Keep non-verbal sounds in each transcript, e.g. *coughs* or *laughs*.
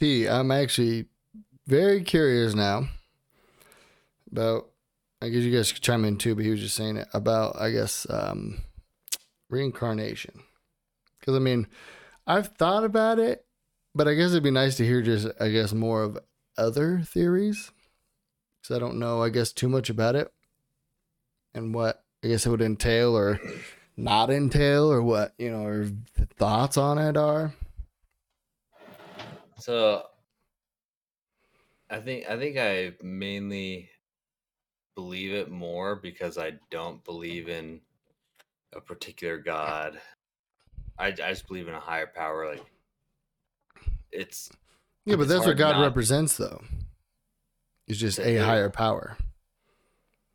P, I'm actually very curious now about. I guess you guys could chime in too, but he was just saying it about, I guess, um, reincarnation. Because I mean, I've thought about it, but I guess it'd be nice to hear just, I guess, more of other theories. Because I don't know, I guess, too much about it and what I guess it would entail or not entail, or what you know, or thoughts on it are. So I think I think I mainly believe it more because I don't believe in a particular god. I, I just believe in a higher power. Like it's Yeah, but It's that's what God not- represents, though. It's just a who? higher power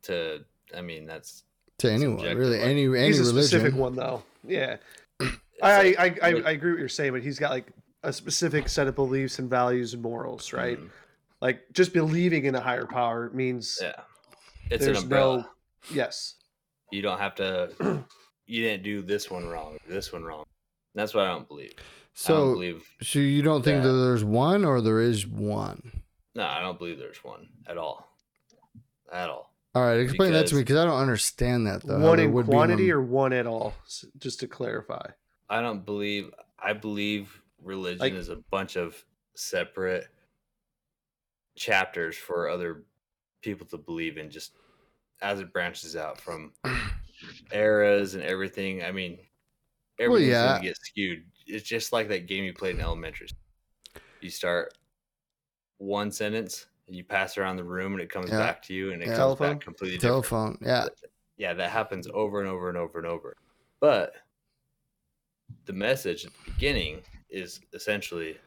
to. I mean, that's to anyone, Subjective, really. Any any He's a specific one though. Yeah. I, like- I, I, I agree what you're saying, but he's got like a specific set of beliefs and values and morals, right? mm, Like just believing in a higher power means Yeah, it's an there's umbrella. no yes. You don't have to. *clears throat* You didn't do this one wrong. This one wrong. That's what I don't believe. I don't So, believe. so you don't think that- that there's one, or there is one? No, I don't believe there's one at all. At all. All right, explain that to me Because- because I don't understand that though. one in would be quantity one. or one at all, just to clarify. I don't believe. I believe religion Like- is a bunch of separate chapters for other people to believe in, just as it branches out from *clears throat* eras and everything. I mean, everything's yeah. gonna get skewed. It's just like that game you played in elementary. school. You start one sentence, and you pass around the room, and it comes Yeah. back to you, and it Yeah. comes Telephone? back completely different telephone. Yeah, yeah, that happens over and over and over and over. But the message at the beginning is essentially,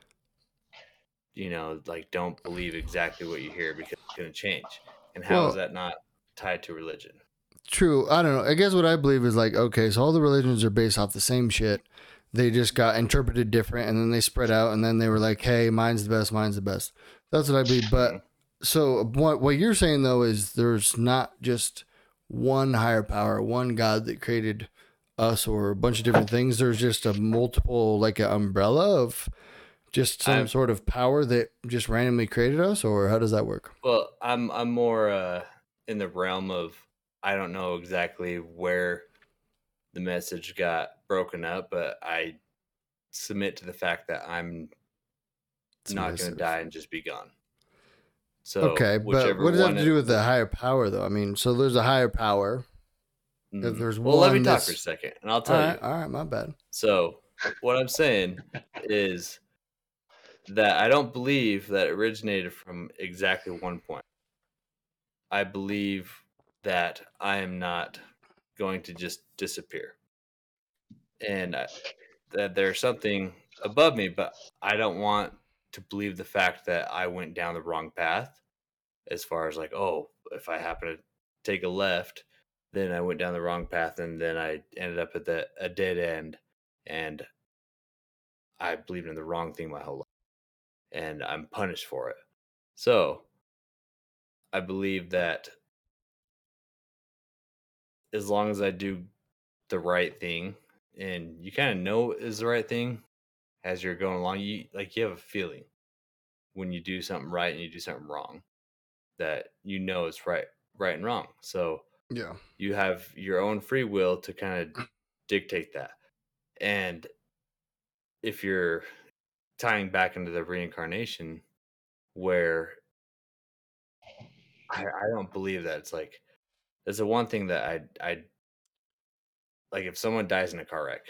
you know, like don't believe exactly what you hear because it's going to change. And how is Well- that not tied to religion? true. I don't know. I guess what I believe is like okay, so all the religions are based off the same shit. They just got interpreted different, and then they spread out, and then they were like, "Hey, mine's the best. Mine's the best." That's what I believe. But mm-hmm. so what what you're saying though is there's not just one higher power, one God that created us or a bunch of different things. There's just a multiple like an umbrella of just some I'm- sort of power that just randomly created us, or how does that work? Well, I'm I'm more uh, in the realm of I don't know exactly where the message got broken up, but I submit to the fact that I'm not going to die and just be gone. So okay, but what does that have to do with the higher power, though? I mean, so there's a higher power. If Mhm. there's well, let me talk that's- for a second, and I'll tell right, you. all right, my bad. So, what I'm saying is that I don't believe that it originated from exactly one point. I believe that I am not going to just disappear, and I, that there's something above me, but I don't want to believe the fact that I went down the wrong path. As far as like, oh, if I happen to take a left, then I went down the wrong path, and then I ended up at the a dead end, and I believed in the wrong thing my whole life, and I'm punished for it. So, I believe that as long as I do the right thing, and you kind of know is the right thing as you're going along, you like you have a feeling when you do something right and you do something wrong that you know it's right, right and wrong. So Yeah. you have your own free will to kind of dictate that. And if you're tying back into the reincarnation, where I, I don't believe that it's like there's the one thing that I I like if someone dies in a car wreck,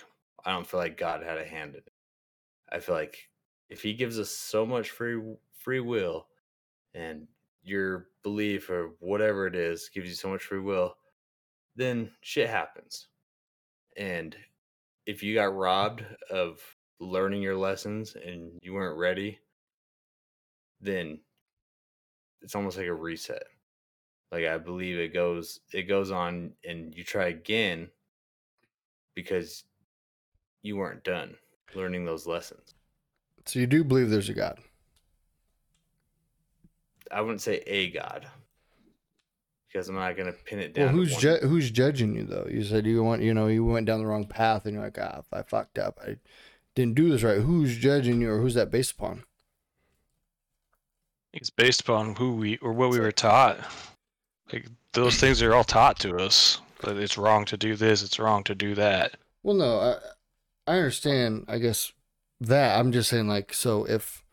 I don't feel like God had a hand in it. I feel like if He gives us so much free free will, and your belief or whatever it is gives you so much free will, then shit happens. And if you got robbed of learning your lessons and you weren't ready, then it's almost like a reset. Like I believe it goes it goes on and you try again because you weren't done learning those lessons. So you do believe there's a God? I wouldn't say a god because I'm not gonna pin it down. Well, who's ju- who's judging you though? You said you want, you know, you went down the wrong path, and you're like, ah, I fucked up. I didn't do this right. Who's judging you, or who's that based upon? It's based upon who we or what we were taught. Like those things are all taught to us. That it's wrong to do this, it's wrong to do that. Well, no, I I understand. I guess that I'm just saying, like, so if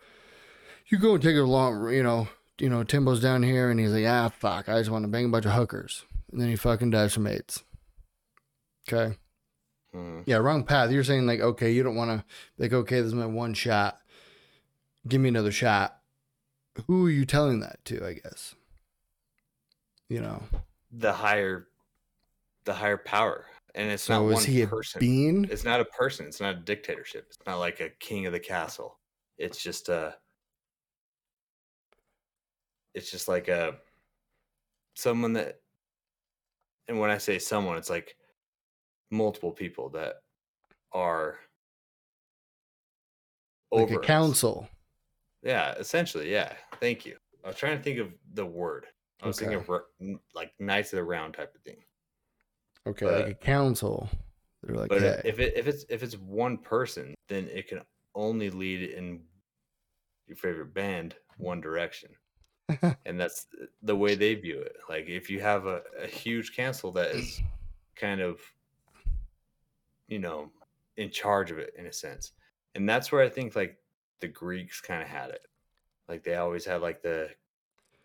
you go and take a long, you know, you know, Timbo's down here and he's like, ah, fuck, I just want to bang a bunch of hookers, and then he fucking dies from AIDS. Okay. Hmm. Yeah, wrong path. You're saying like, okay, you don't want to like, okay, this is my one shot. Give me another shot. Who are you telling that to? I guess. You know. the higher the higher power and it's So not one he a person being? it's not a person it's not a dictatorship it's not like a king of the castle it's just a it's just like a someone that and when i say someone it's like multiple people that are Like a us. council. Yeah, essentially, yeah. Thank you. I was trying to think of the word. I was thinking of like Knights of the Round type of thing. Okay, But- like a council. They're like, But hey, if it if it's if it's one person, then it can only lead in your favorite band one direction, *laughs* and that's the way they view it. Like if you have a, a huge council that is kind of, you know, in charge of it in a sense, and that's where I think like the Greeks kind of had it. Like they always had like the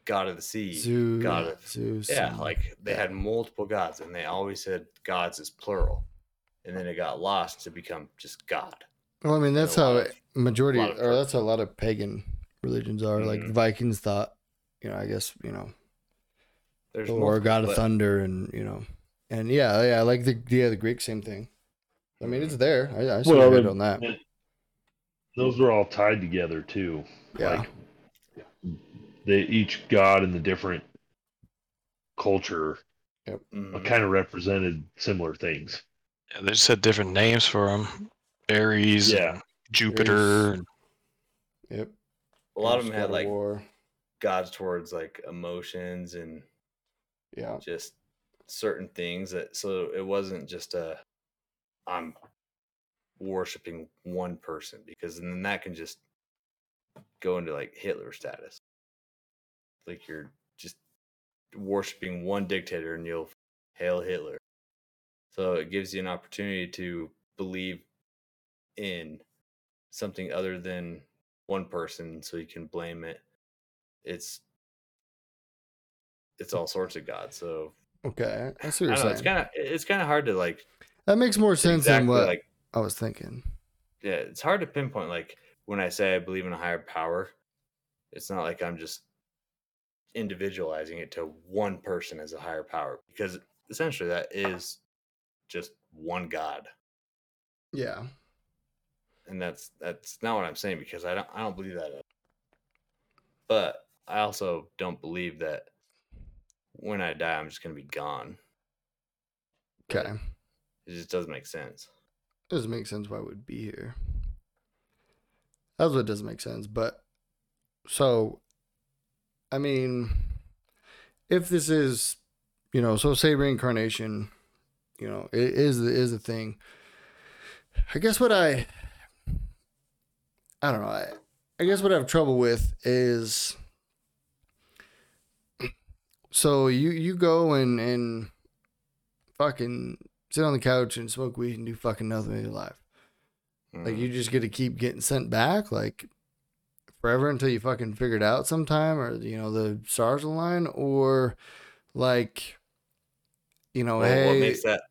god of the sea, Zeus, god of Zeus. yeah, like they had multiple gods, and they always said gods is plural, and then it got lost to become just God. Well, I mean, that's how of- majority, or that's how a lot of pagan religions are. Like Mhm. Vikings thought, you know, I guess you know, There's or multiple, God of but- Thunder, and you know, and yeah, yeah, I like the yeah, the Greek same thing. I mean, it's there. I, I see Well, your it- on that. those were all tied together too. Yeah, Like they each god in the different culture Mhm. kind of represented similar things. Yeah, they just had different names for them. Ares, Yeah. Jupiter. and- yep. a lot of them had like war. Gods towards like emotions and Yeah, just certain things that so it wasn't just a I'm worshiping one person because then that can just go into like Hitler status. Like you're just worshiping one dictator and you'll hail Hitler. So it gives you an opportunity to believe in something other than one person so you can blame it. It's it's all sorts of gods. So okay. I see what you're know. It's kind of it's kind of hard to like That makes more sense exactly than what like I was thinking. yeah. It's hard to pinpoint like when I say I believe in a higher power. It's not like I'm just individualizing it to one person as a higher power because essentially that is just one god Yeah, and that's that's not what I'm saying because I don't I don't believe that. But I also don't believe that when I die I'm just gonna be gone. okay. It just doesn't make sense. It doesn't make sense why I would be here. That's what doesn't make sense. But so, I mean, if this is, you know, so say reincarnation, you know, it is is a thing. I guess what I, I don't know. I, I guess what I have trouble with is, so you you go and and fucking sit on the couch and smoke weed and do fucking nothing in your life. Like Mm. you just get to keep getting sent back like forever until you fucking figure it out sometime or you know the stars align or like you know Well, hey what makes that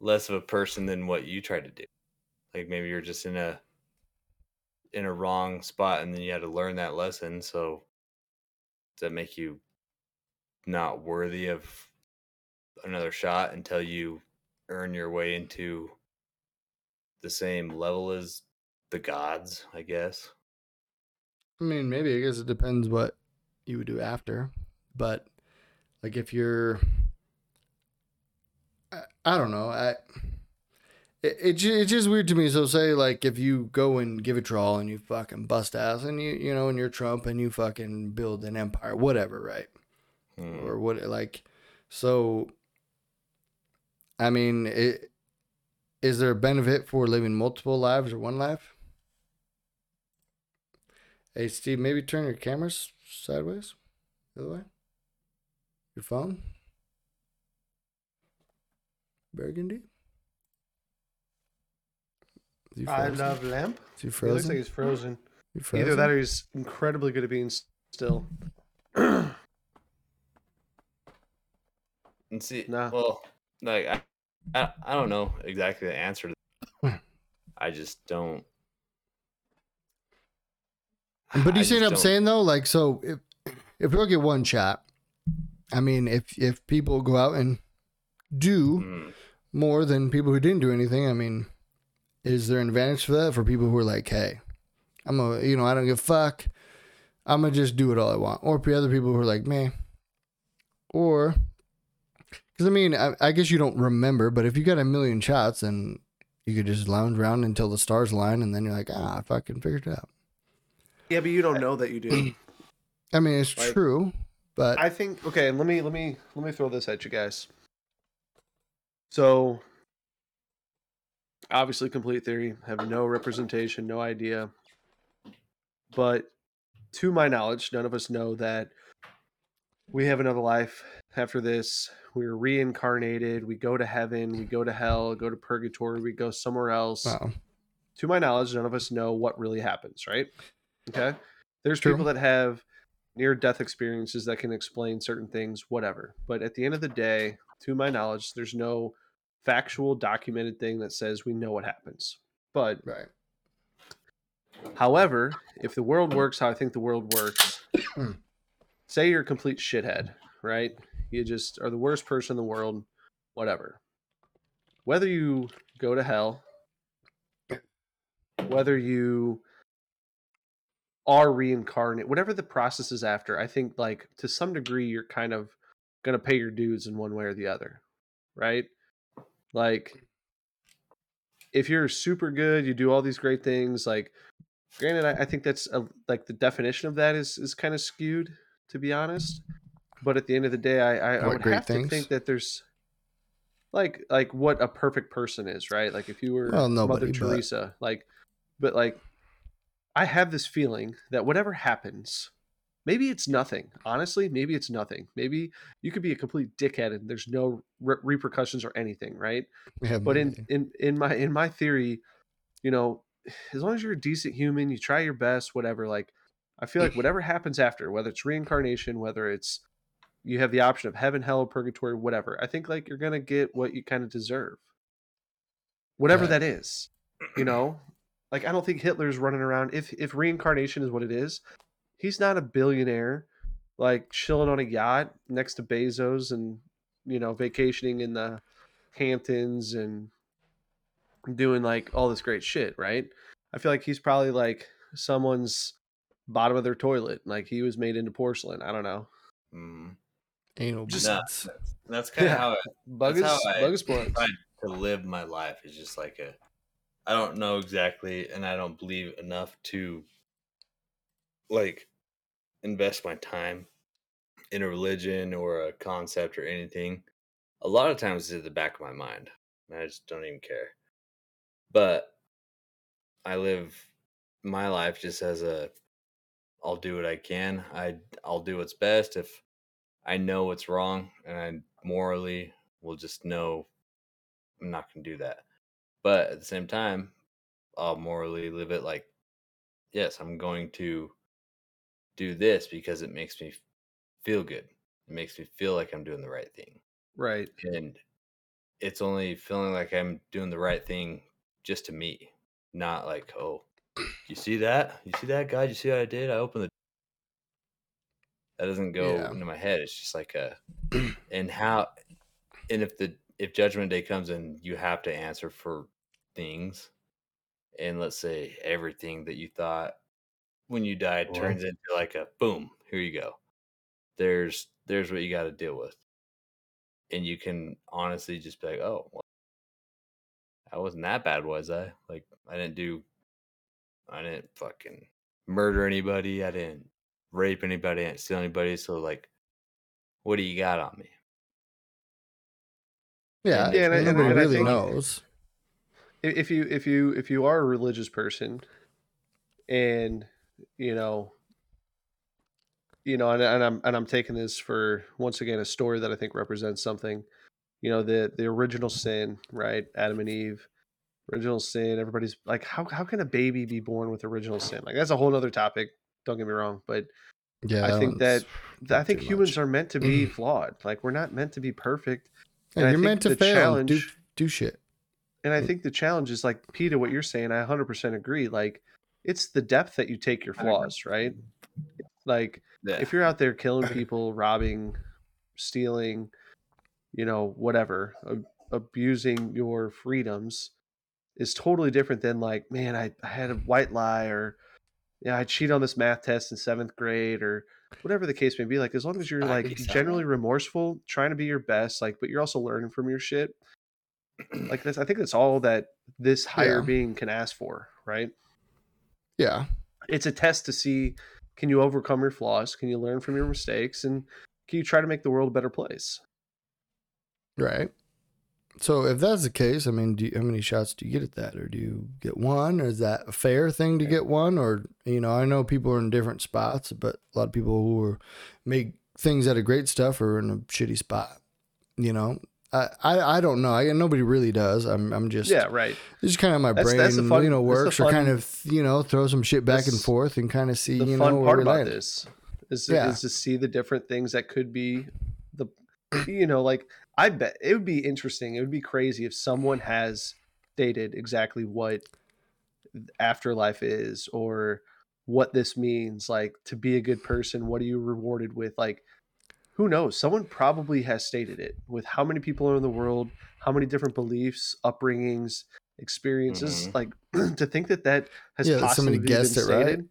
less of a person than what you try to do? Like maybe you're just in a in a wrong spot and then you had to learn that lesson. So does that make you not worthy of another shot until you earn your way into the same level as the gods, I guess? I mean maybe I guess it depends what you would do after but like if you're I, I don't know I it, it, it's just weird to me. So say like if you go and give a draw and you fucking bust ass and you you know and you're Trump and you fucking build an empire, whatever, right? Hmm. or what like so i mean it, is there a benefit for living multiple lives or one life hey steve maybe turn your cameras s- sideways. The other way. Your phone. Burgundy. Is he I frozen? love lamp. Is he He looks like he's frozen. Frozen? Either that or he's incredibly good at being still. *clears throat* And see, Nah. well, like I, I, I don't know exactly the answer. to I just don't. But I you see what I'm don't- saying though? Like, so if if we look at one shot, I mean, if if people go out and do Mm, more than people who didn't do anything, I mean, is there an advantage for that for people who are like, hey, I'm a, you know, I don't give a fuck, I'm gonna just do it all I want, or for other people who are like, man, or because I mean, I, I guess you don't remember, but if you got a million shots, then you could just lounge around until the stars align, and then you're like, ah, I fucking figured it out. Yeah, but you don't know that you do. I mean, it's Like- true, but I think okay, let me let me let me throw this at you guys. So obviously complete theory, have no representation, no idea. But to my knowledge, none of us know that we have another life after this. We're reincarnated, we go to heaven, we go to hell, go to purgatory, we go somewhere else. wow. to my knowledge, none of us know what really happens, right? Okay. There's True. people that have near death experiences that can explain certain things, whatever. But at the end of the day, to my knowledge, there's no factual documented thing that says we know what happens. But right. however, if the world works how I think the world works, hmm. Say you're a complete shithead, right? You just are the worst person in the world, whatever. Whether you go to hell, whether you are reincarnate, whatever the process is after, I think like to some degree you're kind of gonna pay your dues in one way or the other, right? Like if you're super good, you do all these great things. Like, granted, I, I think that's a, like the definition of that is is kind of skewed, to be honest. But at the end of the day, I I, I would have to think that there's like like what a perfect person is, right? Like if you were Well, Mother nobody, but- Teresa, like, but like, I have this feeling that whatever happens, maybe it's nothing. Honestly, maybe it's nothing. Maybe you could be a complete dickhead and there's no re- repercussions or anything, right? But in, in in my in my theory you know as long as you're a decent human you try your best whatever like i feel like whatever happens after whether it's reincarnation whether it's you have the option of heaven hell purgatory whatever i think like you're gonna get what you kind of deserve whatever Right. that is you know like i don't think hitler's running around if if reincarnation is what it is he's not a billionaire like chilling on a yacht next to bezos and you know vacationing in the Hamptons and doing like all this great shit, right? I feel like he's probably like someone's bottom of their toilet. Like he was made into porcelain. I don't know. mm. anal just- Nah, beads. That's kind of Yeah. how I, Bug That's is how I bug is blunt. tried to live my life. Is just like a, I don't know exactly, and I don't believe enough to, like, invest my time in a religion or a concept or anything. A lot of times it's at the back of my mind. and I just don't even care. But I live my life just as a I'll do what I can. I I'll do what's best if I know what's wrong and I morally will just know I'm not going to do that. But at the same time, I'll morally live it like yes, I'm going to do this because it makes me feel good. It makes me feel like I'm doing the right thing Right. and it's only feeling like I'm doing the right thing just to me, not like, oh, you see that? You see that guy? You see what I did? I opened the. That doesn't go Yeah. into my head. It's just like a, *clears throat* and how, and if the if Judgment Day comes and you have to answer for things, and let's say everything that you thought when you died Well- turns into like a boom. Here you go. There's there's what you got to deal with and you can honestly just be like, oh, well, I wasn't that bad, was I? Like, I didn't do, I didn't fucking murder anybody. I didn't rape anybody. I didn't steal anybody. So, like, what do you got on me? Yeah, Yeah, and I- and- nobody and really knows. If you if you if you are a religious person and you know you know, and, and I'm and I'm taking this for once again a story that I think represents something. You know, the the original sin, right? Adam and Eve, original sin. Everybody's like, how how can a baby be born with original sin? Like that's a whole other topic. Don't get me wrong, but Yeah, I think that I think humans much. are meant to be mm. flawed. Like we're not meant to be perfect. Yeah, and you're meant to fail. and Do do shit. And I mm. think the challenge is like Peter, what you're saying. I 100% agree. Like it's the depth that you take your flaws, right? Like Yeah. if you're out there killing *clears throat* people, robbing, stealing, you know, whatever, ab- abusing your freedoms is totally different than like, man, I, I had a white lie or yeah, I cheat on this math test in seventh grade or whatever the case may be. Like as long as you're I like generally remorseful, trying to be your best, like, but you're also learning from your shit. Like that's I think that's all that this higher Yeah. being can ask for, right? Yeah, it's a test to see can you overcome your flaws can you learn from your mistakes and can you try to make the world a better place right. So if that's the case, I mean, do you, how many shots do you get at that, or do you get one, or is that a fair thing to get one, or you know, I know people are in different spots, but a lot of people who are make things out of great stuff are in a shitty spot. You know, I I, I don't know. I nobody really does. I'm I'm just yeah right It's just kind of my That's- brain, that's fun- you know, works or kind of, you know, throw some shit back and forth and kind of see, the you fun know, part about land. this is, Yeah. is to see the different things that could be the *clears throat* you know like i bet it would be interesting it would be crazy if someone has stated exactly what afterlife is or what this means like to be a good person what are you rewarded with like who knows someone probably has stated it with how many people are in the world how many different beliefs upbringings experiences Mhm. like *clears throat* to think that that has Yeah, that possibly somebody guessed been it, right? stated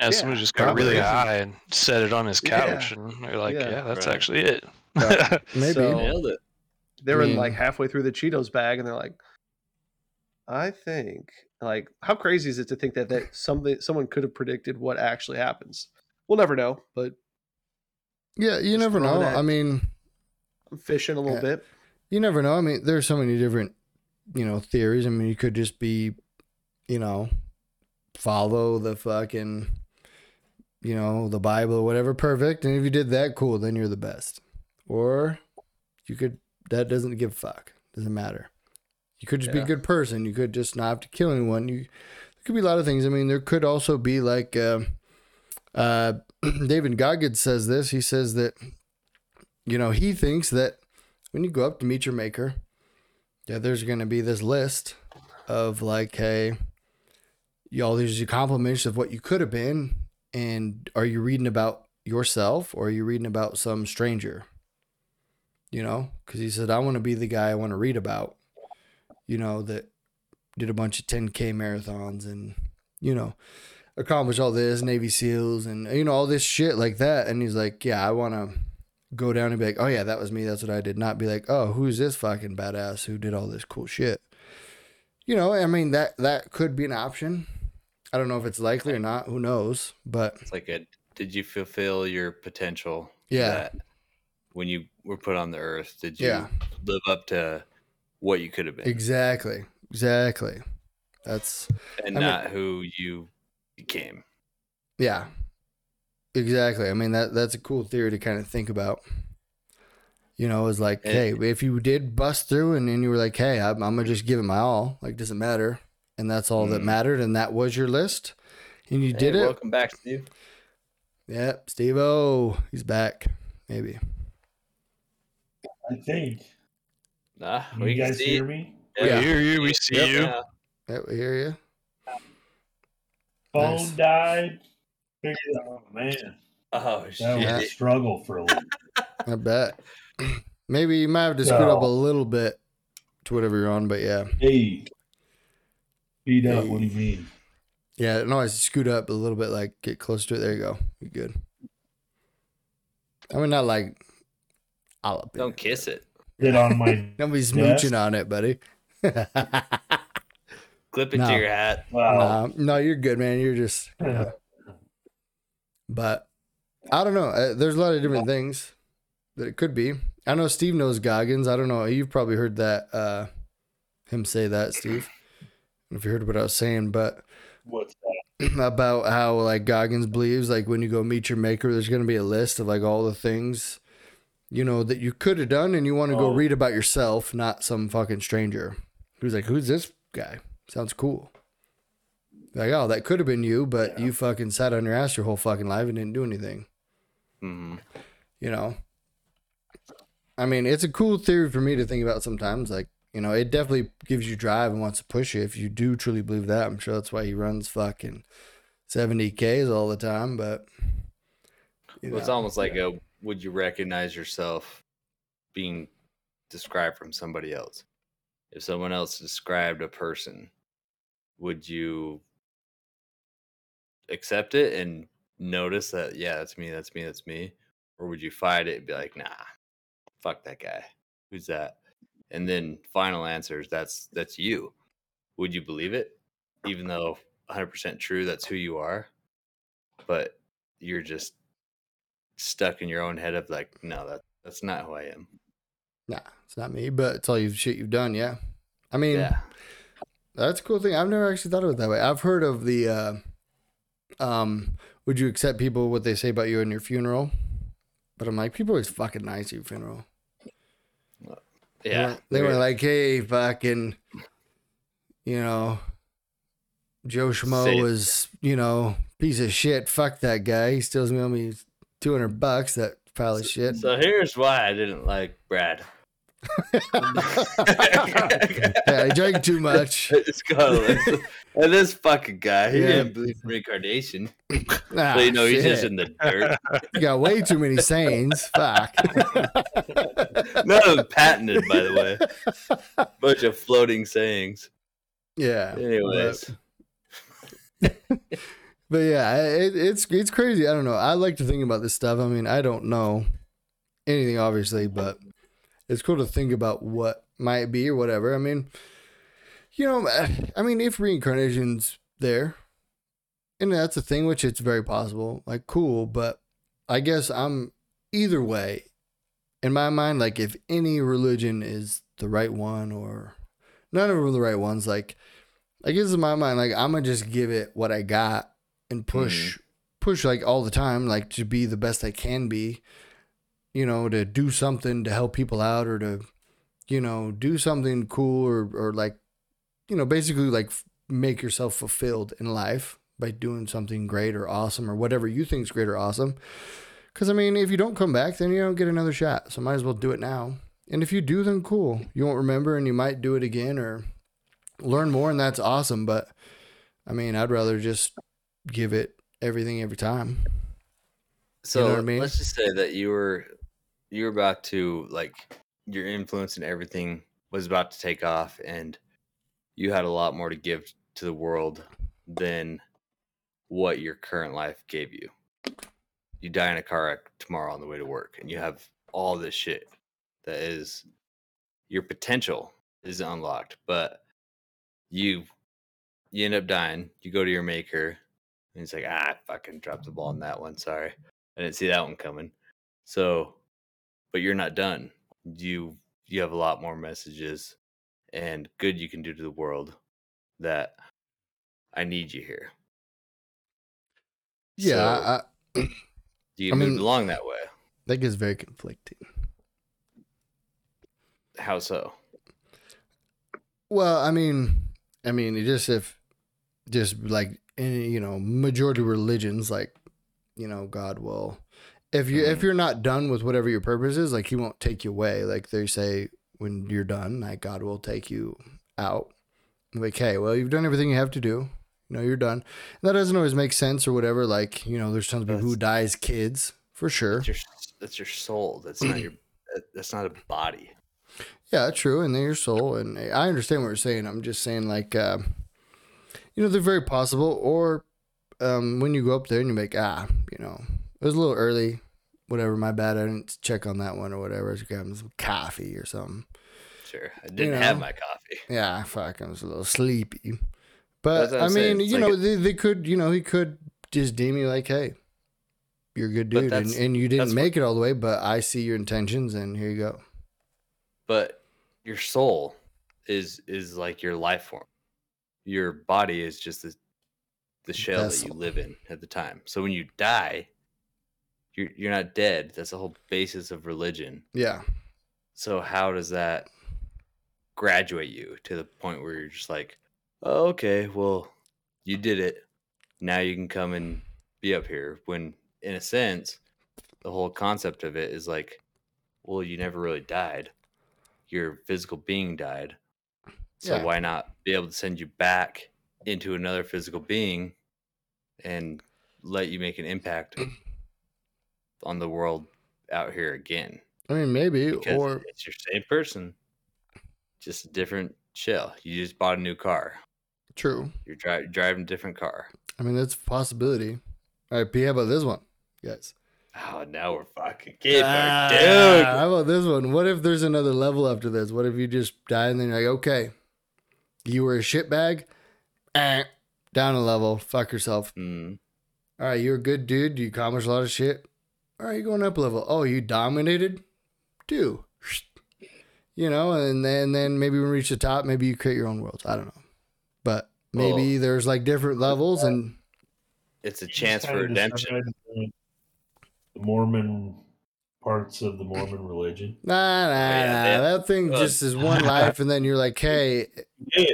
And Yeah, someone just got probably. really high and set it on his Yeah. couch, and they're like, Yeah. "Yeah, that's Right. actually it." Right. *laughs* Maybe. So- Nailed it. they were I mean- like halfway through the Cheetos bag, and they're like, "I think like how crazy is it to think that that something someone could have predicted what actually happens? We'll never know, but yeah, you never know. I mean, I'm fishing a little Yeah. bit. you never know. I mean, there's so many different, you know, theories. I mean, you could just be, you know, follow the fucking, you know, the Bible or whatever, perfect. And if you did that, cool, then you're the best. Or you could, that doesn't give a fuck. Doesn't matter. You could just be a good person. You could just not have to kill anyone. You, there could be a lot of things. I mean, there could also be like, uh, uh, *clears throat* David Goggins says this. He says that, you know, he thinks that when you go up to meet your maker, yeah, there's going to be this list of like, hey, you all these are compliments of what you could have been, and are you reading about yourself or are you reading about some stranger? You know, because he said, I want to be the guy I want to read about. You know that did a bunch of 10k marathons and you know accomplished all this Navy SEALs and you know all this shit like that. And he's like, yeah, I want to go down and be like, oh yeah, that was me. That's what I did. Not be like, oh, who's this fucking badass who did all this cool shit? You know, I mean that that could be an option. I don't know if it's likely or not. Who knows? But It's like a did you fulfill your potential? Yeah. that when you were put on the earth, did you Yeah. live up to what you could have been exactly, exactly. That's and I mean- not who you became? yeah, exactly. I mean that that's a cool theory to kind of think about. You know, it's like, And- hey, if you did bust through and then you were like, hey, I'm, I'm gonna just give it my all, like doesn't matter, and that's all that Mm. mattered, and that was your list, and you did Hey, it. Welcome back, Steve. Yep, Steve O, he's back. Maybe. I think. Nah, Can we you guys see. hear me? We Yeah. hear you. We see Yep. you. Yeah. Yep, we hear you. Phone Nice. died. Figured out, man, Oh that was shit. Yeah. a struggle for a little. *laughs* I bet. *clears throat* Maybe you might have to scoot up a little bit to whatever you're on, but yeah. Hey, speed up. What do you mean? Yeah, no, I scoot up a little bit, like get close to it. There you go. You're good. I mean, not like all up in Don't kiss it. Get on my. *laughs* Nobody's Desk? smooching on it, buddy. *laughs* Clip it No. to your hat. Wow. Nah, no, you're good, man. You're just. *laughs* yeah. But I don't know. Uh, There's a lot of different things that it could be. I know Steve knows Goggins. I don't know. You've probably heard that uh, him say that, Steve. I don't know if you heard what I was saying, but What's that? *clears throat* about how like Goggins believes like when you go meet your maker, there's gonna be a list of like all the things you know that you could have done, and you want to go Oh. read about yourself, not some fucking stranger who's like, "Who's this guy? Sounds cool." Like, oh, that could have been you, but you fucking sat on your ass your whole fucking life and didn't do anything. hmm You know. I mean, it's a cool theory for me to think about sometimes. Like, you know, it definitely gives you drive and wants to push you if you do truly believe that. I'm sure that's why he runs fucking 70Ks all the time. But, you Well, it's know. almost like a would you recognize yourself being described from somebody else? If someone else described a person, would you accept it and notice that yeah, that's me, that's me, that's me? Or would you fight it and be like, nah, fuck that guy. Who's that? And then final answers, that's that's you. Would you believe it? Even though 100% true that's who you are, but you're just stuck in your own head of like, no, that that's not who I am. Nah, it's not me. But it's all you shit you've done. Yeah, I mean, yeah. that's a cool thing. I've never actually thought of it that way. I've heard of the, uh, um, would you accept people what they say about you in your funeral? But I'm like, people always fucking nice at your funeral. Yeah, they were, they were like, hey, fucking, you know, Joe Schmo was, you know, piece of shit. Fuck that guy. He steals me. He's 200 bucks that pile of shit. So here's why I didn't like Brad. *laughs* yeah, he drank too much. *laughs* and this fucking guy, he yeah. didn't believe in reincarnation. *laughs* Ah, so, you know, shit. he's just in the dirt. You got way too many sayings. Fuck. None of them patented, by the way. Bunch of floating sayings. Yeah. Anyways. But yeah, it, it's it's crazy. I don't know. I like to think about this stuff. I mean, I don't know anything, obviously, but it's cool to think about what might be or whatever. I mean, you know, I mean, if reincarnation's there, and that's a thing, which it's very possible, like cool. But I guess I'm either way. In my mind, like if any religion is the right one or none of them are the right ones, like I guess in my mind, like I'm gonna just give it what I got and mm-hmm. push, push like all the time, like to be the best I can be. You know, to do something to help people out or to, you know, do something cool or or like, you know, basically like make yourself fulfilled in life by doing something great or awesome or whatever you think is great or awesome. Because I mean, if you don't come back, then you don't get another shot. So might as well do it now. And if you do, then cool. You won't remember, and you might do it again or learn more, and that's awesome. But I mean, I'd rather just give it everything every time. so what I mean? let's just say that you were you were about to like your influence and everything was about to take off and you had a lot more to give to the world than what your current life gave you. You die in a car wreck tomorrow on the way to work and you have all this shit that is your potential is unlocked, but you you end up dying, you go to your maker and he's like, ah, I fucking dropped the ball on that one. Sorry. I didn't see that one coming. So, but you're not done. You you have a lot more messages and good you can do to the world that I need you here. Yeah, So, I, *clears throat* you I mean- along that way? that gets very conflicting. How so? Well, I mean, I mean, just if just like any you know majority religions, like you know, God will if you if Mhm. you're not done with whatever your purpose is, like He won't take you away. Like they say, when you're done, like God will take you out. Like, hey, well, you've done everything you have to do. You know, you're done. And that doesn't always make sense or whatever. Like, you know, there's tons of people who dies kids for sure. That's your that's your soul. That's not your that's not a body. Yeah, true. And they're your soul. And I understand what you're saying. I'm just saying, like, uh, you know, they're very possible. Or um, when you go up there and you make, ah, you know, it was a little early. Whatever, my bad. I didn't check on that one or whatever. I was grabbing some coffee or something. Sure. I didn't have know. my coffee. Yeah, fuck, I was a little sleepy. But I mean, you like know, a- they, they could, you know, he could just deem you like, hey, you're a good dude, and, and you didn't make it all the way, but I see your intentions, and here you go. But your soul is is like your life form. Your body is just a the shell that you live in at the time. So when you die, you're you're not dead. That's the whole basis of religion. Yeah. So how does that graduate you to the point where you're just like, oh, okay, well, you did it. Now you can come and be up here. When in a sense, the whole concept of it is like, well, you never really died. Your physical being died. So Yeah. why not be able to send you back into another physical being and let you make an impact *clears throat* on the world out here again? I mean, maybe, because or it's your same person, just a different shell. You just bought a new car. true. You're dri- driving a different car. I mean, that's a possibility. All right, P, how about this one, guys? Oh, now we're fucking kid, Ah, dude. How about this one? What if there's another level after this? What if you just die and then you're like, okay, you were a shitbag, eh, down a level, fuck yourself. Mm, All right, you're a good dude. You accomplished a lot of shit. All right, you're going up a level. Oh, you dominated? Do. You know, and then, then maybe when we reach the top, maybe you create your own worlds. I don't know. But maybe Well- there's like different levels and it's a chance for redemption. The Mormon parts of the Mormon religion. nah, nah, yeah, nah. have- that thing uh, just is one life, and then you're like, hey, Yeah,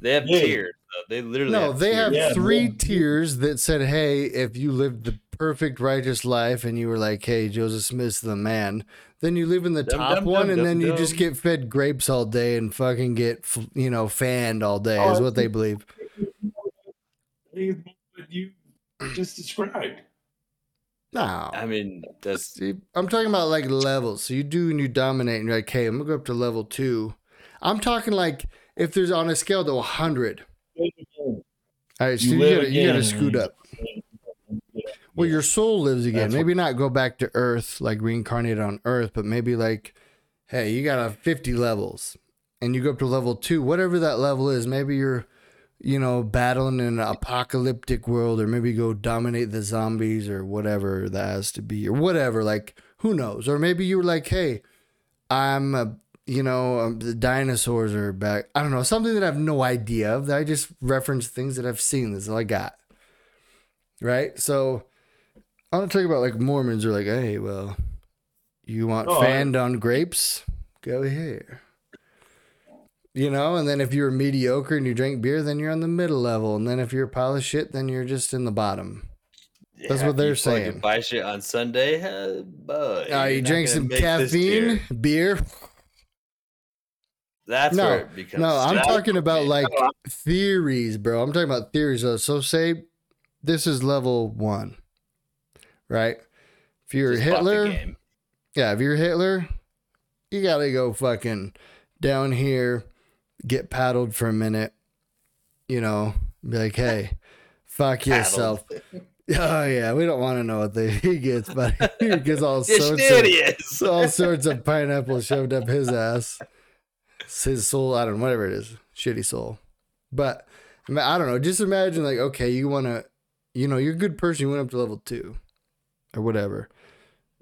They have Yeah. tiers. Though. They literally no, have they have. Yeah, three well- tiers that said, hey, if you lived the perfect righteous life and you were like, hey, Joseph Smith's the man, then you live in the Dum, top dum, one dum, and then dum, you just get fed grapes all day and fucking get, f- you know, fanned all day, Oh, is what they believe. what you just described. No. I mean, that's See, I'm talking about like levels. So you do and you dominate, and you're like, hey, I'm gonna go up to level two. I'm talking like if there's on a scale to 100. All right, so You you, gotta, you gotta scoot up. Well, your soul lives again. That's maybe not go back to Earth, like reincarnate on Earth, but maybe like, hey, you got a 50 levels, and you go up to level two, whatever that level is. Maybe you're, you know, battling in an apocalyptic world, or maybe go dominate the zombies, or whatever that has to be, or whatever. Like, who knows? Or maybe you were like, hey, I'm a, you know, um, the dinosaurs are back. I don't know, something that I have no idea of. That I just reference things that I've seen. That's all I got. Right. So I want to talk about like Mormons are like, hey, well, you want Oh, I- fanned on grapes? Go here. You know, and then if you're mediocre and you drink beer, then you're on the middle level. And then if you're a pile of shit, then you're just in the bottom. That's what they're saying. Buy shit on Sunday, uh, boy. Uh, you drink some make this tier. caffeine, beer. That's No, where it becomes. No, I'm talking about like theories, bro. I'm talking about theories. Though. So say this is level one, right? If you're Just Hitler, yeah, if you're Hitler, you gotta go fucking down here, get paddled for a minute, you know, be like, hey, fuck *laughs* yourself. Oh yeah, we don't want to know what they, *laughs* he gets, but he gets all *laughs* sorts of all sorts of pineapple shoved up his ass. It's his soul, I don't know, whatever it is, shitty soul. But I, mean, I don't know. Just imagine, like, okay, you want to, you know, you're a good person. You went up to level two, or whatever,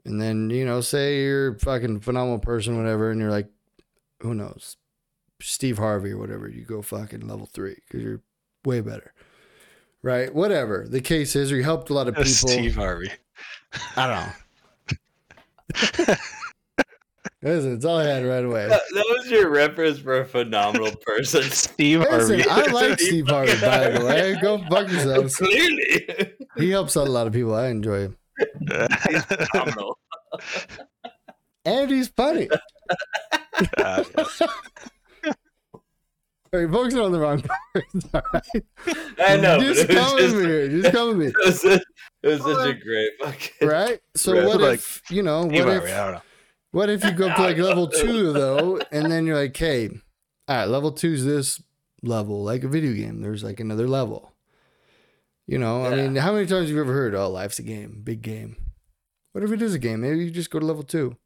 and then you know, say you're a fucking phenomenal person, whatever, and you're like, who knows, Steve Harvey or whatever. You go fucking level three because you're way better, right? Whatever the case is, or you helped a lot of people. Steve Harvey. I don't know. *laughs* Listen, it's all I had right away. That, that was your reference for a phenomenal person. *laughs* Steve Listen, Harvey. I *laughs* like Steve Harvey, by the way. Go fuck yourselves. Clearly, He helps out a lot of people. I enjoy him. he's phenomenal. And he's funny. Uh, Are you focusing on the wrong parts? All right. I know, Just but it was come just, with me. here. Just come with me. *laughs* it was, such, it was such a great fucking. Right? So Right. what Like, if, you know, Steve what Harvey. I if, don't know. what if you go up to like level two, *laughs* though, and then you're like, hey, all right, level two's this level, like a video game. There's like another level. You know, I mean, how many times have you ever heard, oh, life's a game, big game? What if it is a game? Maybe you just go to level two,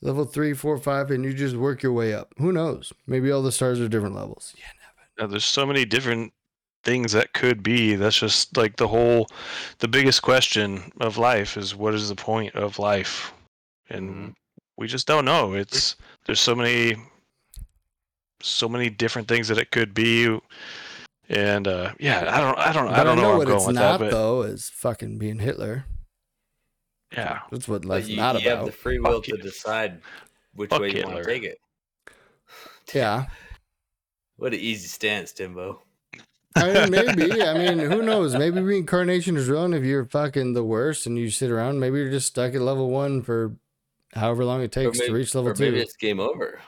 level three, four, five, and you just work your way up. Who knows? Maybe all the stars are different levels. Yeah. Uh, there's so many different things that could be. That's just like the whole, the biggest question of life is what is the point of life, and Mhm. we just don't know. It's there's so many, so many different things that it could be, And uh, yeah, I don't, I don't, But I don't know, know where what I'm it's going with not that, but though is fucking being Hitler. Yeah, That's what life's you, not you have the free will Fuck to you. decide which Fuck way you want to take it. Yeah. *laughs* What an easy stance, Timbo. I mean, maybe. I mean, who knows? Maybe reincarnation is real, and if you're fucking the worst and you sit around, maybe you're just stuck at level one for however long it takes maybe, to reach level or maybe two. it's game over.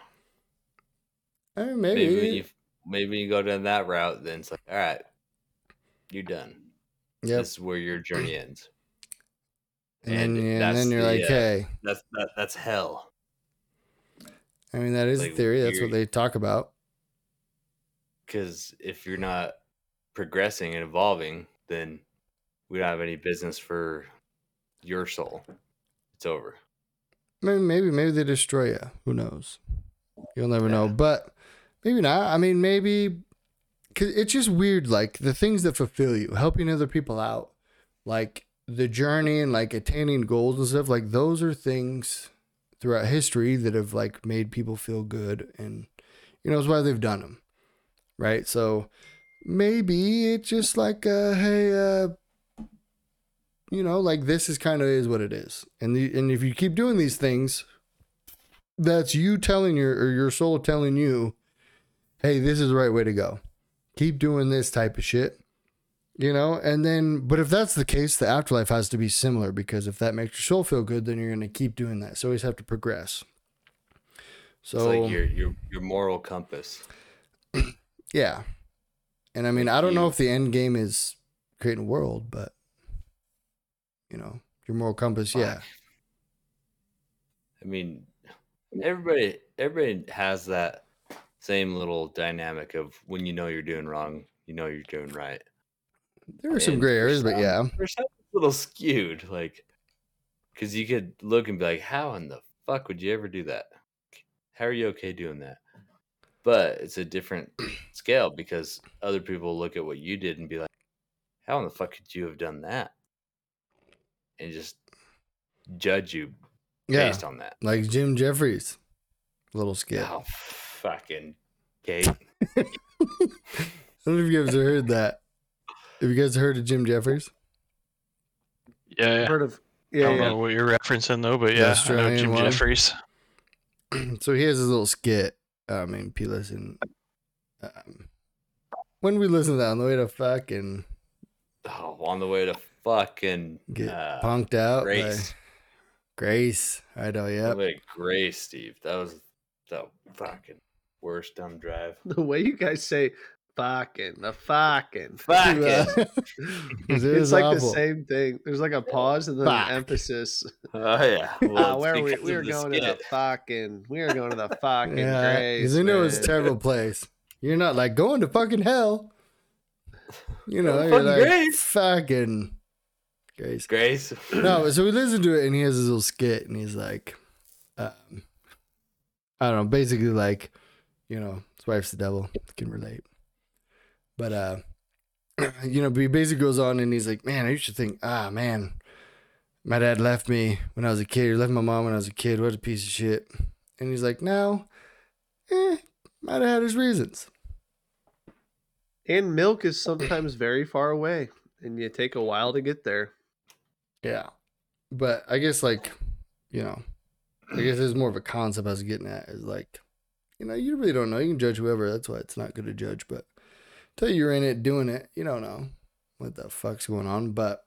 I mean, Maybe maybe. you maybe you go down that route, then it's like, all right, you're done. Yep. This is where your journey ends. And, then, and you- and then you're the, like, uh, hey. That's that, that's hell. I mean, that is a theory. That's what they talk about. Because if you're not progressing and evolving, then we don't have any business for your soul. It's over. Maybe, maybe, maybe they destroy you. Who knows? You'll never know. But maybe not. I mean, maybe cause it's just weird. Like the things that fulfill you, helping other people out, like the journey and like attaining goals and stuff. Like those are things throughout history that have like made people feel good, and you know, it's why they've done them, right? So maybe it's just like, uh, hey, uh, you know, like this is kind of is what it is. And the, and if you keep doing these things, that's you telling your or your soul telling you, hey, this is the right way to go. Keep doing this type of shit. You know, and then but if that's the case, the afterlife has to be similar because if that makes your soul feel good, then you're gonna keep doing that. So you always have to progress. So It's like your your your moral compass. *clears throat* yeah. And I mean, I don't know if the end game is creating a world, but you know, your moral compass, yeah. I mean, everybody everybody has that same little dynamic of when you know you're doing wrong, you know you're doing right. There are some And gray areas, but yeah. It's a little skewed, like because you could look and be like, "How in the fuck would you ever do that? How are you okay doing that?" But it's a different *clears throat* scale because other people look at what you did and be like, "How in the fuck could you have done that?" And just judge you Yeah. based on that. Like Jim Jefferies. Little skit. Oh, fucking *laughs* Kate. I don't know if you guys have heard that. Have you guys heard of Jim Jefferies? yeah. I've yeah. heard of I don't yeah. know what you're referencing though, but yeah, I know Australian Jim one. Jefferies. *clears throat* so he has his little skit. I mean, P listen. Um, when we listen to that on the way to fucking Oh, on the way to fucking get uh, punked out by Grace. Grace. I know, On yep. the Grace, Steve. That was the fucking worst dumb drive. The way you guys say fucking the fucking *laughs* Fucking. It *laughs* it's is like the same thing. There's like a pause and then Fuck. an emphasis. Oh yeah. *laughs* Ah, Well, it's where are we? because We of were the going to the fucking. We were going to the fucking Yeah, Grace. because they know it's a terrible place. You're not like going to fucking hell. You know, Fucking you're like Grace. fucking Grace. Grace. No, so we listen to it and he has his little skit and he's like, um, I don't know, basically like, you know, his wife's the devil, can relate. But, uh, *clears throat* you know, but he basically goes on and he's like, man, I used to think, ah, man, my dad left me when I was a kid. He left my mom when I was a kid. What a piece of shit. And he's like, no, eh, might have had his reasons. And milk is sometimes *clears throat* very far away, and you take a while to get there. Yeah. But I guess like, you know, I guess it's more of a concept I was getting at is like, you know, you really don't know. You can judge whoever. That's why it's not good to judge. But until you're in it doing it, you don't know what the fuck's going on. But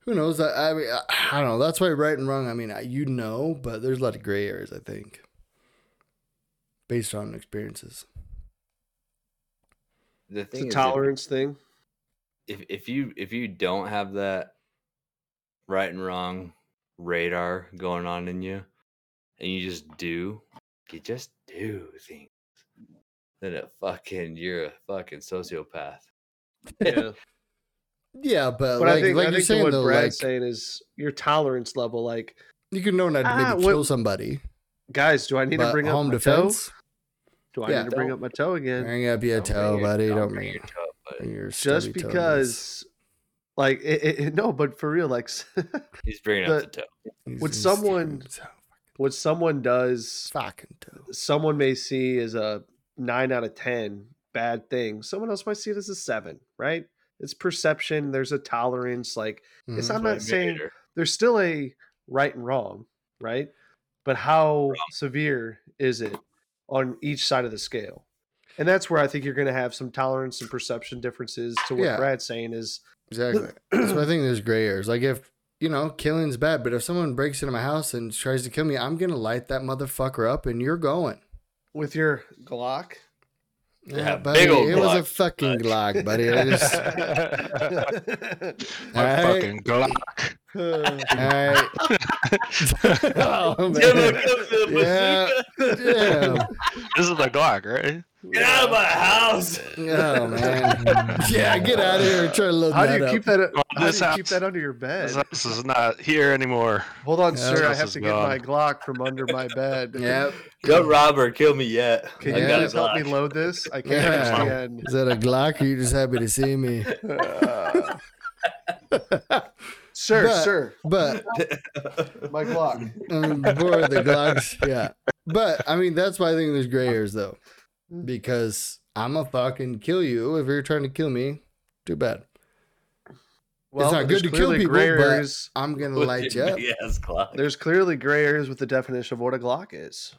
who knows? I, I mean, I, I don't know. That's why right and wrong. I mean, I, you know, but there's a lot of gray areas. I think, based on experiences. The It's a is, if- tolerance thing. if if you if you don't have that right and wrong radar going on in you and you just do you just do things then it fucking you're a fucking sociopath Yeah. *laughs* Yeah, but, But like, I think like I you're think saying what though, Brad's like saying is your tolerance level. Like, you can know not to Ah, maybe what- kill somebody, guys, do I need to but bring up home my defense. toe? Do I Yeah. need to bring up my toe again? Bring up your Don't toe, your- buddy. don't Don't bring bring your toe, buddy. bring your Just stubby toe because, like, it, it, it- no, but for real, like, *laughs* he's bringing the- up the toe this. would someone- what someone does, fucking toe? someone may see as a nine out of ten, bad thing. Someone else might see it as a seven, right? It's perception. There's a tolerance. Like it's, Mhm. I'm not saying there's still a right and wrong, right? But how severe is it on each side of the scale? And that's where I think you're going to have some tolerance and perception differences to what Yeah. Brad's saying is Exactly. so I *clears throat* think there's gray areas. Like if you know, killing's bad, but if someone breaks into my house and tries to kill me, I'm gonna light that motherfucker up, and you're going. With your Glock. Yeah, buddy, big old it was a fucking Glock, buddy. I just, *laughs* *laughs* My Alright. fucking Glock. All right. *laughs* oh, man. comes with a Yeah. Damn. This is the Glock, right? Get out of my house. Oh man. *laughs* Yeah, get out of here. Try to load How do that you up. keep that? Well, How do this you house- keep that under your bed? This house is not here anymore. Hold on, Yeah, sir. I house have is to get my Glock from under my bed. *laughs* Yep. Don't rob or kill me yet. Can I you got a please help me Glock. load this? I can't Yeah. understand. Is that a Glock or you just happy to see me? Uh, sir, But- sir, But *laughs* my Glock. um, before the Glocks, yeah. But I mean, that's why I think there's gray areas though, because I'm a fucking kill you if you're trying to kill me. Too bad. Well, not good to kill clearly people, but- I'm gonna light you up. *laughs* big ass Glock. There's clearly gray areas with the definition of what a Glock is.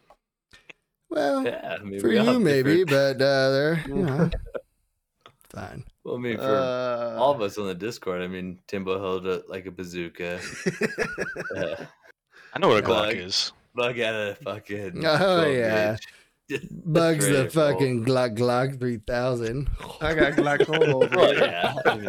Well, Yeah, I for you maybe, different- but uh, there, you know, *laughs* fine. Well, I mean, for Uh, all of us on the Discord, I mean, Timbo held it like a bazooka. *laughs* Uh, I know what a Glock Like- is. Bug at a fucking. Oh, yeah. *laughs* Bugs the ready for fucking Glock Glock three thousand. I got glaucoma over *laughs* Well, yeah. I mean,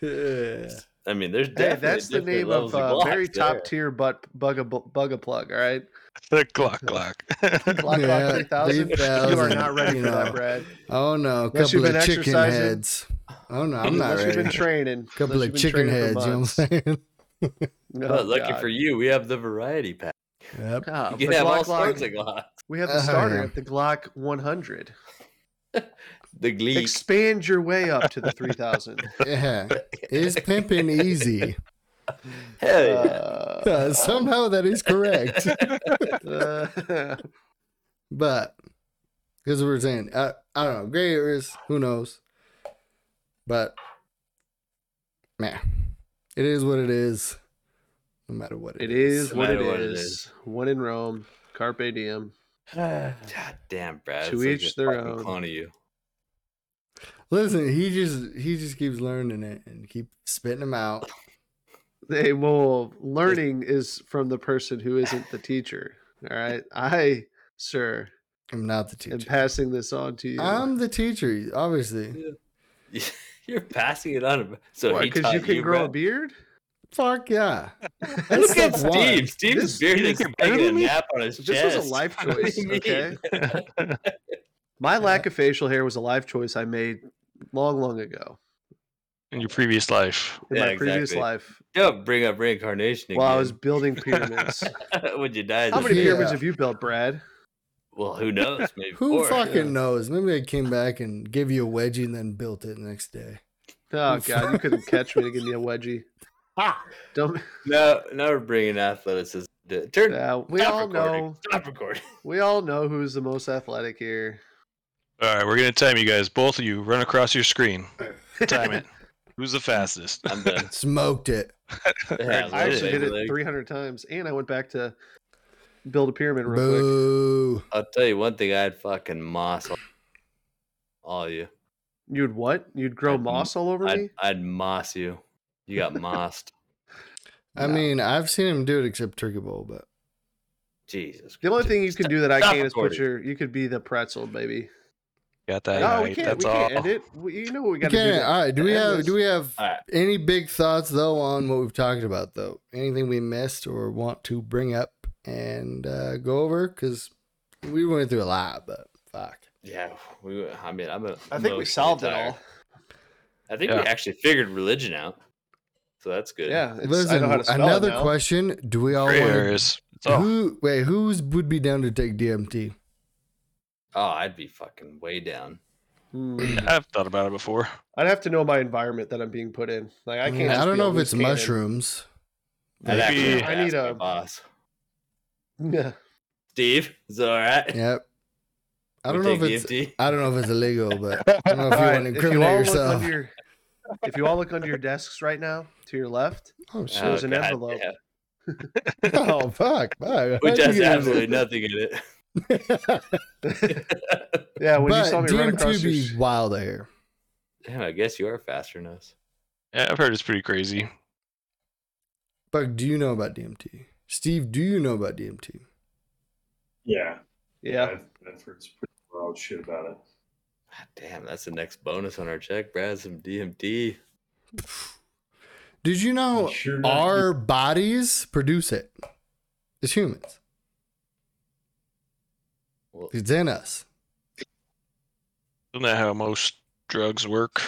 Yeah. I mean, there's Hey, that's the name levels of uh, very top tier butt bug a bug a plug. All right, *laughs* The Glock Glock. Glock Yeah, Glock *laughs* three thousand. You are not ready you for that. Brad. Oh no, a Unless you've couple been of chicken exercising. heads. Oh no, I'm not Unless you've been training. A couple Unless of chicken heads. You know what I'm saying? *laughs* Oh, Oh, lucky God. for you, we have the variety pack. Yep. You can have all sorts of Glocks. We have the Oh, starter yeah. at the Glock 100. The Gleek. Expand your way up to the 3000. Yeah. Is pimping easy? *laughs* Hell yeah. Uh, *laughs* Uh, somehow that is correct. uh, *laughs* But because we're saying, uh, I don't know, gray areas, who knows? But man, it is what it is. No matter what it is No what it matter what it is. is. One in Rome. Carpe diem. *sighs* *sighs* God damn, Brad. To it's like each a their own. Clone of you. Listen, he just he just keeps learning it and keep spitting them out. They well, learning is from the person who isn't the teacher. All right. I, sir, I'm not the am teacher. passing this on to you. I'm the teacher, obviously. *laughs* You're passing it on. So because you can grow a beard? Fuck yeah. *laughs* Look at step one. Steve. Steve's This- beard is think you're better taking a than me? nap on his This chest. was a life *laughs* choice, okay? My lack of facial hair was a life choice I made long, long ago In your previous life. in Yeah, my previous exactly. life Don't bring up reincarnation again. while I was building *laughs* pyramids. when you die. as How many. Yeah. pyramids have you built, Brad? Well, who knows? *laughs* Maybe Who four. fucking knows? Maybe I came back and gave you a wedgie and then built it the next day. Oh god, you couldn't *laughs* catch me to give me a wedgie. Ha! Don't. No, now we're bringing athleticism. to- Turn. Yeah, we stop all recording. know. Stop recording. We all know who's the most athletic here. All right, we're gonna time you guys. Both of you run across your screen. Time it. Who's the fastest? I'm done. *laughs* Smoked it. *laughs* Yeah, I actually leg, did it 300 times, and I went back to build a pyramid real quick. Boo. I'll tell you one thing. I had fucking moss. on All you. You'd what? You'd grow I'd- moss all over I'd, me? I'd moss you. You got *laughs* mossed. I No. mean, I've seen him do it except Turkey Bowl, but Jesus. The only thing you can do that I can't is put your. You could be the pretzel, baby. Got that no, right. we can't. That's we all. can't end it. We, you know what we got to okay. do. All right. Do we have this. do we have All right. any big thoughts though on what we've talked about though? Anything we missed or want to bring up and uh, go over? Because we went through a lot, but fuck. Yeah, we. I mean, I'm. A, I think we solved it all. I think Yeah. we actually figured religion out. So that's good. Yeah, it's, I Listen, know how to spell another it now. question: Do we all Gray want areas. All. who? Wait, who's would be down to take DMT? Oh, I'd be fucking way down. Hmm. *clears throat* I've thought about it before. I'd have to know my environment that I'm being put in. Like I can't. I don't know if it's cannon. mushrooms. I'd Maybe- I need a- boss. Yeah. *laughs* Steve, is that all right? Yep. I don't know if take it's DMT? I don't know if it's illegal, but I don't know if you All right, want to if you incriminate all look yourself. under your, if you all look under your desks right now, to your left, *laughs* Oh shit! There's an God, envelope. yeah. *laughs* oh fuck! fuck. Which How'd you has get absolutely nothing in it. It? *laughs* yeah, when you saw me run across DMT your, be wild out here. Damn, I guess you are faster than us. Yeah, I've heard it's pretty crazy. Buck, do you know about DMT? Steve, do you know about DMT? Yeah. yeah, I've, I've heard some pretty wild shit about it. God damn, that's the next bonus on our check, Brad. Some DMT. Did you know Sure not- our bodies produce it? As humans, Well, it's in us. Isn't that how most drugs work?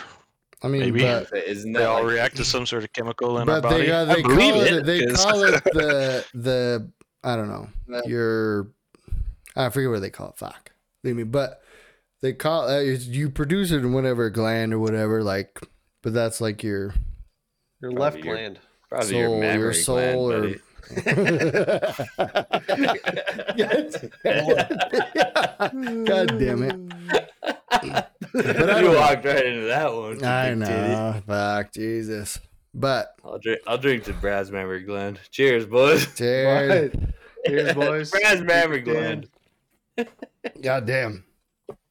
I mean, Maybe. but isn't They all like, react to some sort of chemical in our but body. they uh, I they believe call it, they 'cause- call it *laughs* the the I don't know your I forget what they call it. Fuck, leave me. But they call uh, you produce it in whatever gland or whatever. Like, but that's like your your left your- gland. probably soul, your your, soul, gland, or. buddy. *laughs* God damn it! But I you don't- walked right into that one. I big titty. know. Fuck, Jesus. But I'll drink. I'll drink to Brad's memory, gland. Cheers, boys. *laughs* cheers. Right. Cheers, boys. Brad's memory, Dan. gland. God damn.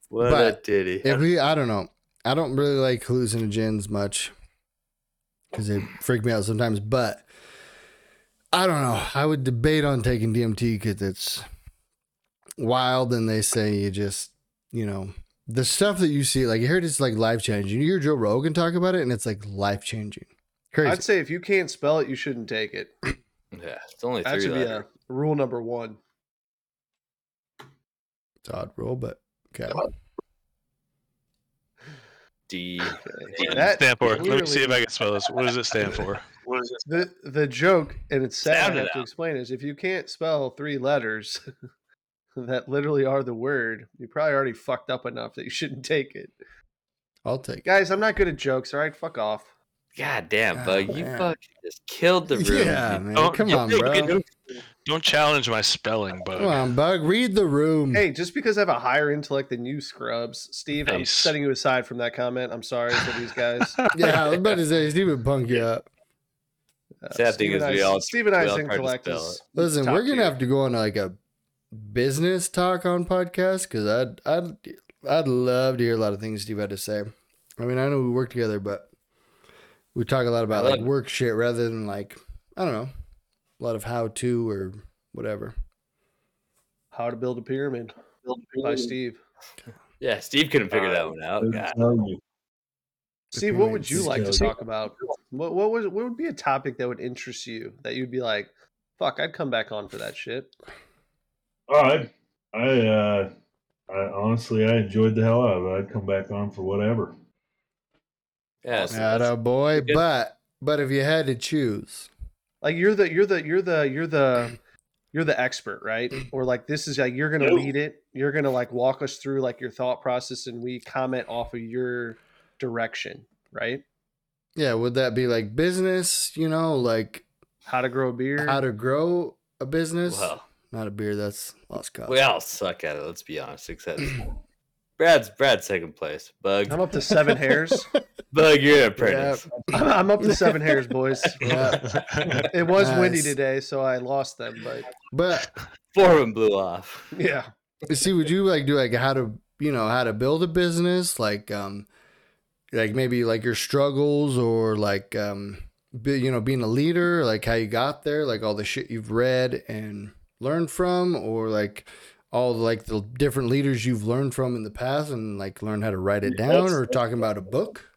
What a But titty. If we, I don't know. I don't really like hallucinogens much because they freak me out sometimes. But I don't know. I would debate on taking DMT because it's wild, and they say you just, you know, the stuff that you see. Like you heard, it's like life changing. You hear Joe Rogan talk about it, and it's like life changing. Crazy. I'd say if you can't spell it, you shouldn't take it. *clears throat* yeah, it's only That three should be a rule number one. it's odd rule, but okay. D. That stand for? Let me see if I can spell this. What does it stand for? *laughs* What is it? The the joke, and it's sad Sound I have to out. explain, is if you can't spell three letters *laughs* that literally are the word, you probably already fucked up enough that you shouldn't take it. I'll take it. Guys, I'm not good at jokes. All right, fuck off. God damn, Oh, bug. You fucking just killed the room. Yeah, dude. man. Don't- Come on, bro. Don't, don't challenge my spelling, bug. Come on, Bug. Read the room. Hey, just because I have a higher intellect than you, scrubs, Steve, I'm setting you aside from that comment. I'm sorry for these guys. *laughs* Yeah, I was about to say Steve would punk you up. Uh, Sad thing is and we all Steve and I's intellect is. Listen, we're gonna tier. have to go on like a business talk on podcast because I'd I'd I'd love to hear a lot of things Steve had to say. I mean, I know we work together, but we talk a lot about I like work shit rather than like I don't know, a lot of how to or whatever. How to Build a Pyramid by Steve. Yeah, Steve couldn't figure that Uh, one out. God. Steve, what would you like to talk about? What what was what would be a topic that would interest you that you'd be like, fuck, I'd come back on for that shit. Oh, I, I, uh, I honestly, I enjoyed the hell out of it. I'd come back on for whatever. Yeah, so Atta boy, good. but but if you had to choose, Like you're the you're the you're the you're the you're the expert, right? Or like this is like you're gonna No. lead it. You're gonna like walk us through like your thought process, and we comment off of your direction, right? yeah, would that be like business? You know, like How to grow a beer. how to grow a business? well, Not a beer. That's lost cause. we all suck at it. Let's be honest. Except *clears throat* Brad's Brad's second place. Bug, I'm up to seven hairs. *laughs* Bug, you're an apprentice. *laughs* I'm, I'm up to seven hairs, boys. Yeah. It was windy today, so I lost them. But But Four of them blew off. yeah, see, would you like do like how to you know how to build a business, like um, like maybe like your struggles or like um, be, you know being a leader, like how you got there, like all the shit you've read and learned from, or like all like the different leaders you've learned from in the past and like learn how to write it down, that's- or talking about a book.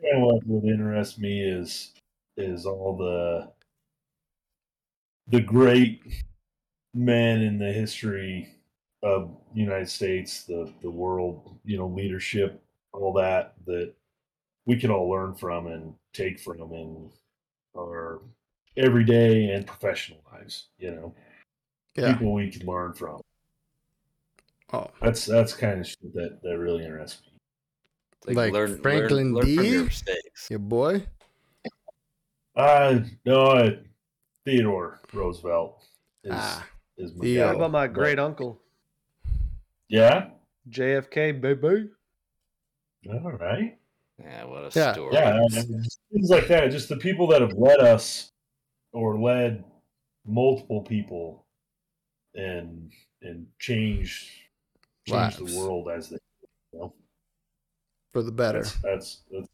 Yeah, what would interest me is is all the the great men in the history of the United States, the the world, you know, leadership, all that that we can all learn from and take from in our everyday and professional lives. You know, Yeah. people we can learn from. Oh, That's that's kind of shit that that really interests me. Like Franklin learn, learn from D? your mistakes. your boy. Uh no, uh, Theodore Roosevelt is Ah, is my Theo. what about my But- great uncle? Yeah, JFK, baby. All right. Yeah, what a Yeah, story. Yeah, I mean, just things like that. Just the people that have led us or led multiple people and and change change Lives. the world as they you know, for the better. that's that's that's,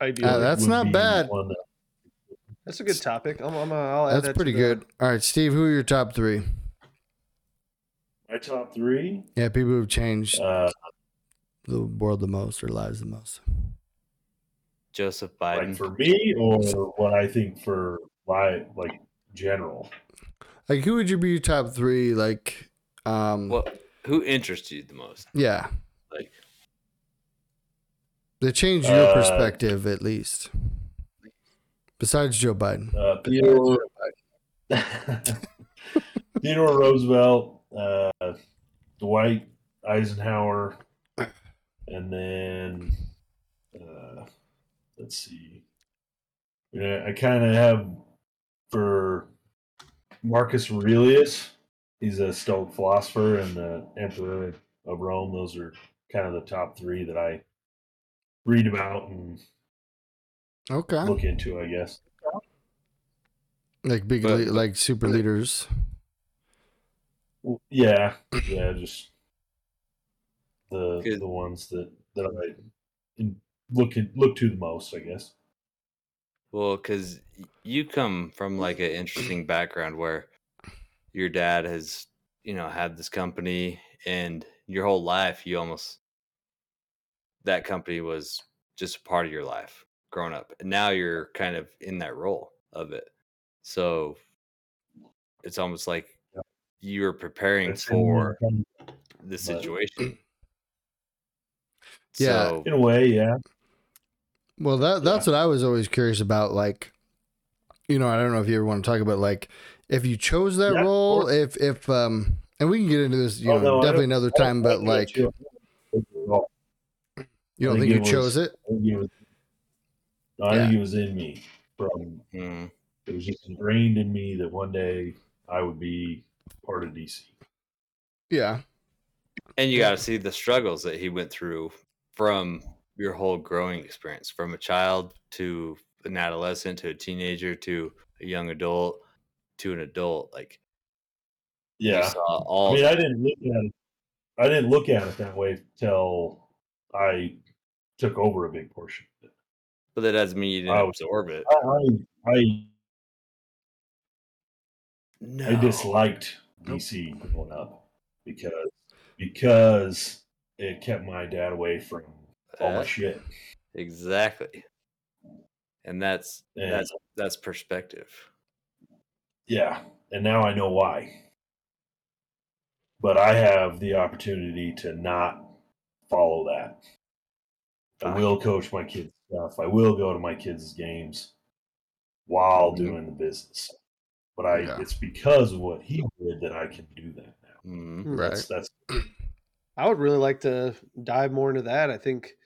Ideally. Uh, that's not bad. one that- That's a good topic. I'm, I'm, I'll add That's that to pretty the- good. All right, Steve, who are your top three? my top three. Yeah, people who've changed Uh, the world the most or lives the most. Joseph Biden. like Biden. for me, or what I think for my like general. Like, who would you be your top three? Like, um, what who interests you the most? yeah, Like they changed your Uh, perspective at least. Besides Joe Biden. Uh, Theodore, *laughs* Theodore Roosevelt, uh, Dwight Eisenhower, and then uh, let's see. Yeah, I kind of have for Marcus Aurelius. He's a Stoic philosopher and the Emperor of Rome. Those are kind of the top three that I read about and Okay, look into. I guess. like big, But- le- like super leaders. Well, Yeah, yeah, just the Good. the ones that that I look at, look to the most, I guess. Well, because you come from like an interesting background where your dad has, you know, had this company, and your whole life, you almost that company was just a part of your life growing up, and now you're kind of in that role of it. So it's almost like Yeah. you're preparing It's for the situation. Yeah. So, in a way, yeah. Well, that that's what I was always curious about. Like, you know, I don't know if you ever want to talk about like if you chose that Yeah, role, if if um, and we can get into this, you Oh, know, no, definitely another time. But like, you don't think think you was- chose it? I think it was, no, I think it was in me. From mm, it was just ingrained in me that one day I would be part of DC. Yeah, and you got to see the struggles that he went through from your whole growing experience from a child to an adolescent to a teenager to a young adult to an adult like Yeah, saw I all mean, I didn't look at it. I didn't look at it that way till I took over a big portion. of it. but that doesn't mean you didn't I was- absorb it I, I, I no I disliked DC growing up because because it kept my dad away from all my Uh, shit. exactly and that's And that's that's perspective yeah, and now I know why. But I have the opportunity to not follow that. I will coach my kids stuff. I will go to my kids' games while Mhm. doing the business. But I Yeah. it's because of what he did that I can do that now. Mhm. right. That's that's *clears throat* I would really like to dive more into that. I think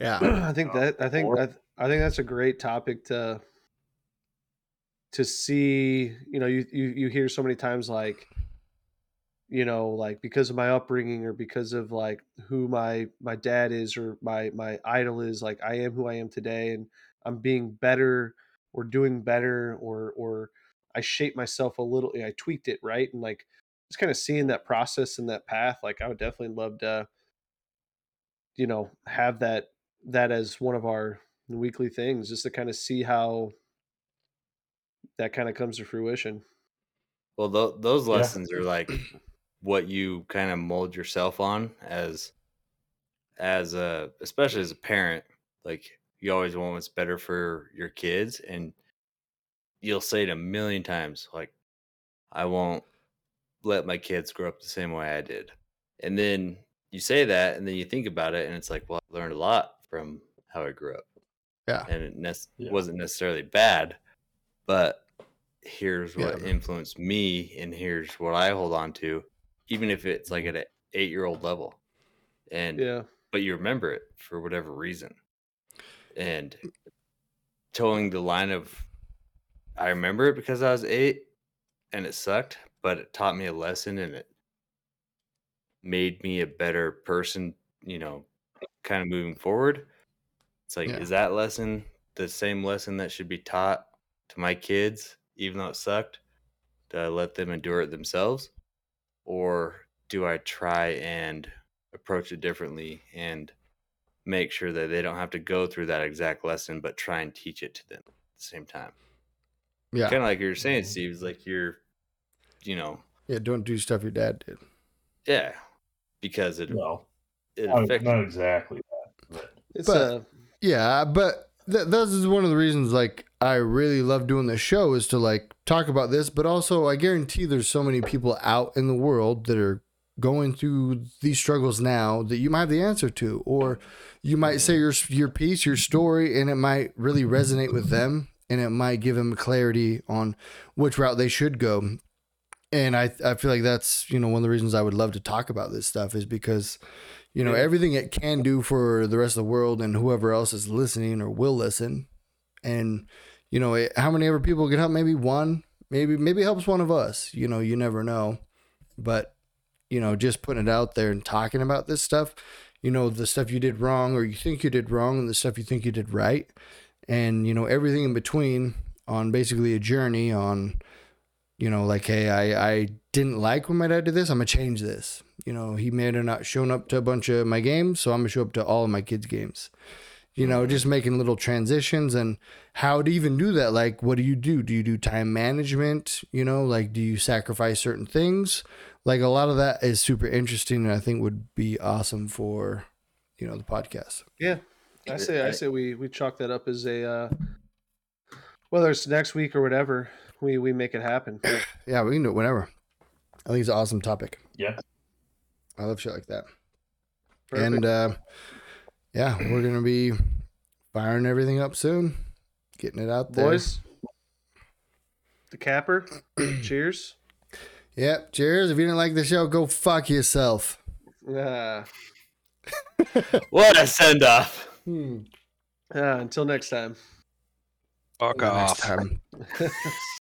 Yeah, *clears throat* I think Uh, that I think or- I, I think that's a great topic to to see. You know, you you you hear so many times like, you know, like because of my upbringing or because of like who my my dad is or my my idol is, like I am who I am today, and I'm being better or doing better or or I shaped myself a little. I tweaked it right, and like just kind of seeing that process and that path. Like I would definitely love to, you know, have that that as one of our weekly things, just to kind of see how that kind of comes to fruition. Well, th- those Yeah. lessons are like what you kind of mold yourself on as, as a, especially as a parent. Like you always want what's better for your kids, and you'll say it a million times, like, "I won't let my kids grow up the same way I did." And then you say that, and then you think about it, and it's like, well, I learned a lot from how I grew up. Yeah. and it nec- Yeah. wasn't necessarily bad, but here's what Yeah. influenced me and here's what I hold on to, even if it's like at an eight year old level. And Yeah, but you remember it for whatever reason. And towing the line of I remember it because I was eight and it sucked, but it taught me a lesson and it made me a better person, you know, kind of moving forward. It's like, Yeah. is that lesson the same lesson that should be taught to my kids, even though it sucked? Do I let them endure it themselves? Or do I try and approach it differently and make sure that they don't have to go through that exact lesson, but try and teach it to them at the same time? Yeah. Kind of like you're saying, Steve, is like you're, you know, Yeah. Don't do stuff your dad did. yeah, because it, Well, it not, affects not exactly that. But It's But- uh, Yeah, but th- this is one of the reasons like I really love doing this show is to like talk about this, but also I guarantee there's so many people out in the world that are going through these struggles now that you might have the answer to, or you might say your your piece, your story, and it might really resonate with them, and it might give them clarity on which route they should go. And I I feel like that's you know one of the reasons I would love to talk about this stuff is because you know everything it can do for the rest of the world and whoever else is listening or will listen and you know it, how many ever people can help? Maybe one maybe maybe helps one of us you know you never know. But you know just putting it out there and talking about this stuff you know the stuff you did wrong or you think you did wrong and the stuff you think you did right. And you know everything in between on basically a journey on you know like hey i i didn't like when my dad did this i'm gonna change this. You know he may have not shown up to a bunch of my games so i'm gonna show up to all of my kids games you know just making little transitions and how to even do that. Like what do you do? Do you do time management? You know like do you sacrifice certain things? Like a lot of that is super interesting and i think would be awesome for you know the podcast. Yeah. I say I say we we chalk that up as a uh, whether it's next week or whatever, we we make it happen. *coughs* yeah we can do it whenever. I think it's an awesome topic. Yeah, i love shit like that. Perfect. And uh, yeah, we're gonna be firing everything up soon, getting it out there. boys, the capper. *clears throat* cheers. Yep. Cheers. If you didn't like the show, go fuck yourself. Uh, *laughs* what a send off. Hmm. uh, until next time. Fuck Next off. time. *laughs*